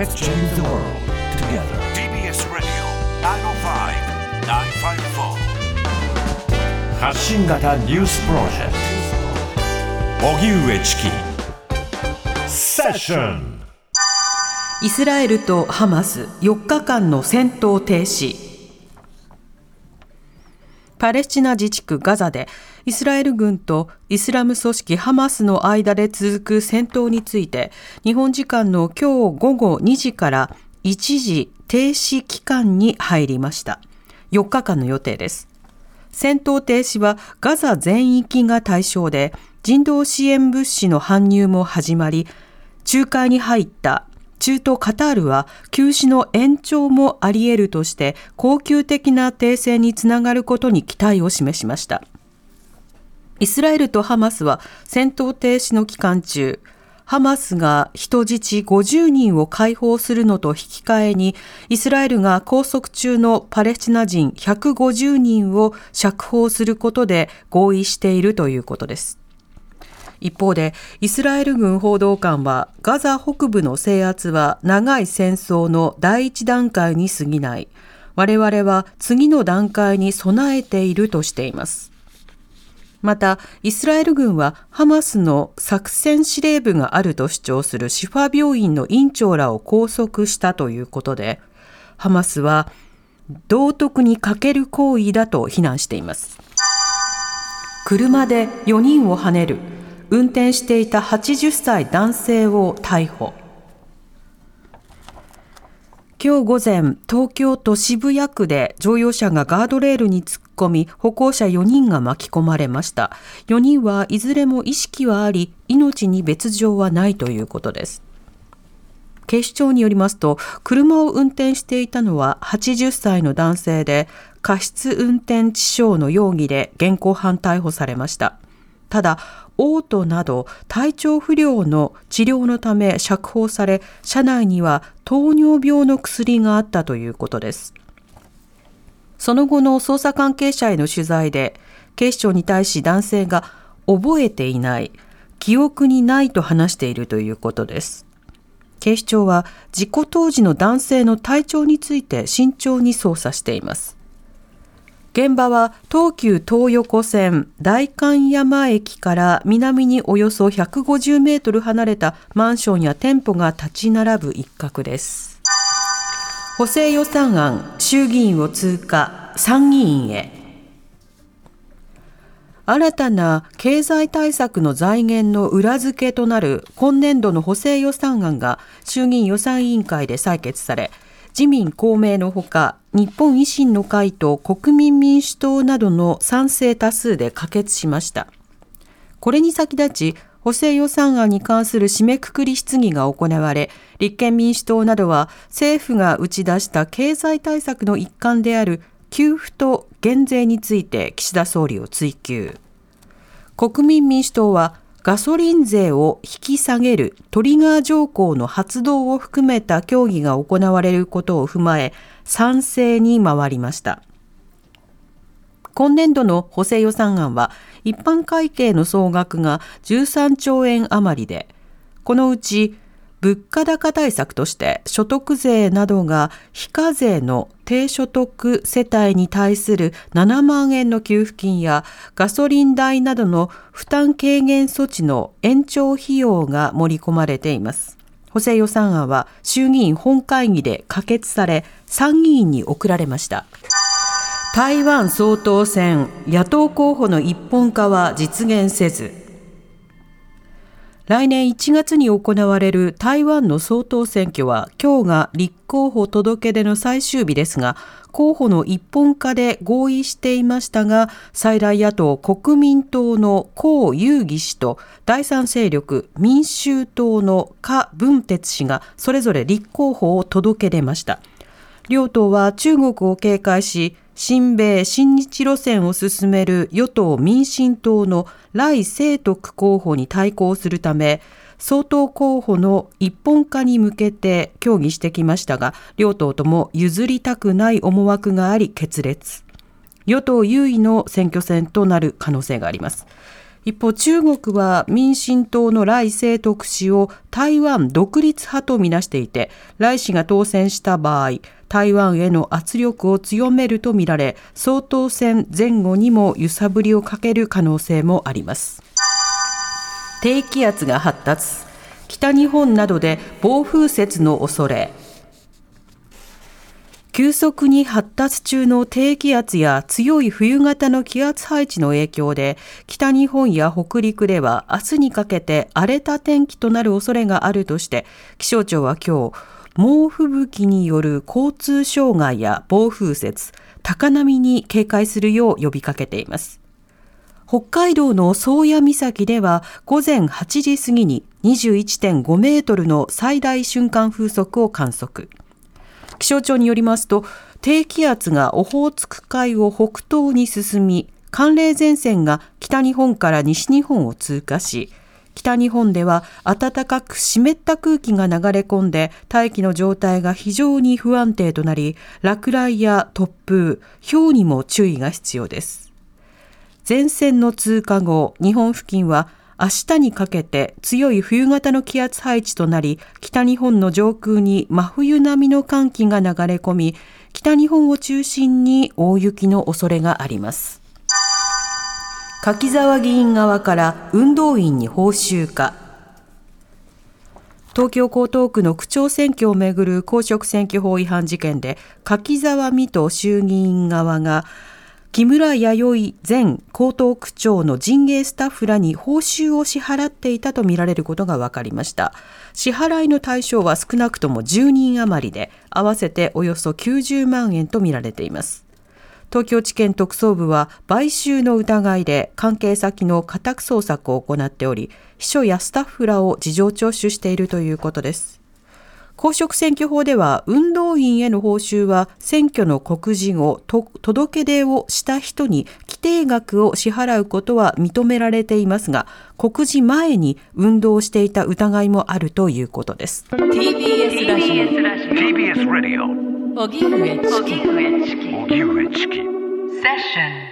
Let's change the world together. TBS Radio 905-954発信型ニュースプロジェクト荻上チキ。セッションイスラエルとハマス4日間の戦闘停止パレスチナ自治区ガザでイスラエル軍とイスラム組織ハマスの間で続く戦闘について日本時間の今日午後2時から一時停止期間に入りました。4日間の予定です。戦闘停止はガザ全域が対象で人道支援物資の搬入も始まり仲介に入った中東カタールは休止の延長もあり得るとして恒久的な停戦につながることに期待を示しましたイスラエルとハマスは戦闘停止の期間中ハマスが人質50人を解放するのと引き換えに、イスラエルが拘束中のパレスチナ人150人を釈放することで合意しているということです。一方で、イスラエル軍報道官は、ガザ北部の制圧は長い戦争の第一段階に過ぎない。我々は次の段階に備えているとしています。また、イスラエル軍はハマスの作戦司令部があると主張するシファ病院の院長らを拘束したということで、ハマスは道徳に欠ける行為だと非難しています。車で4人をはねる、運転していた80歳男性を逮捕。今日午前、東京都渋谷区で乗用車がガードレールに突っ込み、歩行者4人が巻き込まれました。4人はいずれも意識はあり、命に別状はないということです。警視庁によりますと、車を運転していたのは80歳の男性で、過失運転致傷の容疑で現行犯逮捕されました。ただ、嘔吐など体調不良の治療のため釈放され、車内には糖尿病の薬があったということです。その後の捜査関係者への取材で、警視庁に対し男性が覚えていない、記憶にないと話しているということです。警視庁は事故当時の男性の体調について慎重に捜査しています。現場は東急東横線代官山駅から南におよそ150メートル離れたマンションや店舗が立ち並ぶ一角です。補正予算案衆議院を通過参議院へ。新たな経済対策の財源の裏付けとなる今年度の補正予算案が衆議院予算委員会で採決され、自民公明のほか日本維新の会と国民民主党などの賛成多数で可決しました。これに先立ち補正予算案に関する締めくくり質疑が行われ立憲民主党などは政府が打ち出した経済対策の一環である給付と減税について岸田総理を追及。国民民主党はガソリン税を引き下げるトリガー条項の発動を含めた協議が行われることを踏まえ、賛成に回りました。今年度の補正予算案は、一般会計の総額が13兆円余りで、このうち物価高対策として所得税などが非課税の低所得世帯に対する7万円の給付金やガソリン代などの負担軽減措置の延長費用が盛り込まれています。補正予算案は衆議院本会議で可決され参議院に送られました。台湾総統選野党候補の一本化は実現せず来年1月に行われる台湾の総統選挙は今日が立候補届出の最終日ですが候補の一本化で合意していましたが最大野党国民党の江遊義氏と第三勢力民衆党の柯文哲氏がそれぞれ立候補を届け出ました。両党は中国を警戒し親米親日路線を進める与党民進党の来清徳候補に対抗するため、総統候補の一本化に向けて協議してきましたが、両党とも譲りたくない思惑があり決裂。与党優位の選挙戦となる可能性があります。一方、中国は民進党の来清徳氏を台湾独立派とみなしていて、来氏が当選した場合、台湾への圧力を強めるとみられ、総統選前後にも揺さぶりをかける可能性もあります。低気圧が発達。北日本などで暴風雪の恐れ。急速に発達中の低気圧や強い冬型の気圧配置の影響で北日本や北陸では明日にかけて荒れた天気となる恐れがあるとして気象庁は今日猛吹雪による交通障害や暴風雪高波に警戒するよう呼びかけています。北海道の宗谷岬では午前8時過ぎに21.5メートルの最大瞬間風速を観測。気象庁によりますと低気圧がオホーツク海を北東に進み寒冷前線が北日本から西日本を通過し北日本では暖かく湿った空気が流れ込んで大気の状態が非常に不安定となり落雷や突風、氷にも注意が必要です。前線の通過後、日本付近は明日にかけて強い冬型の気圧配置となり、北日本の上空に真冬並みの寒気が流れ込み、北日本を中心に大雪の恐れがあります。柿沢議員側から運動員に報酬か。東京江東区の区長選挙をめぐる公職選挙法違反事件で柿沢水戸衆議院側が木村弥生前江東区長の陣営スタッフらに報酬を支払っていたとみられることが分かりました。支払いの対象は少なくとも10人余りで合わせておよそ90万円とみられています。東京地検特捜部は買収の疑いで関係先の家宅捜索を行っており秘書やスタッフらを事情聴取しているということです。公職選挙法では運動員への報酬は選挙の告示後届け出をした人に規定額を支払うことは認められていますが告示前に運動していた疑いもあるということです。TBS ラジオ。TBS ラジオ。荻上チキ荻上チキセッション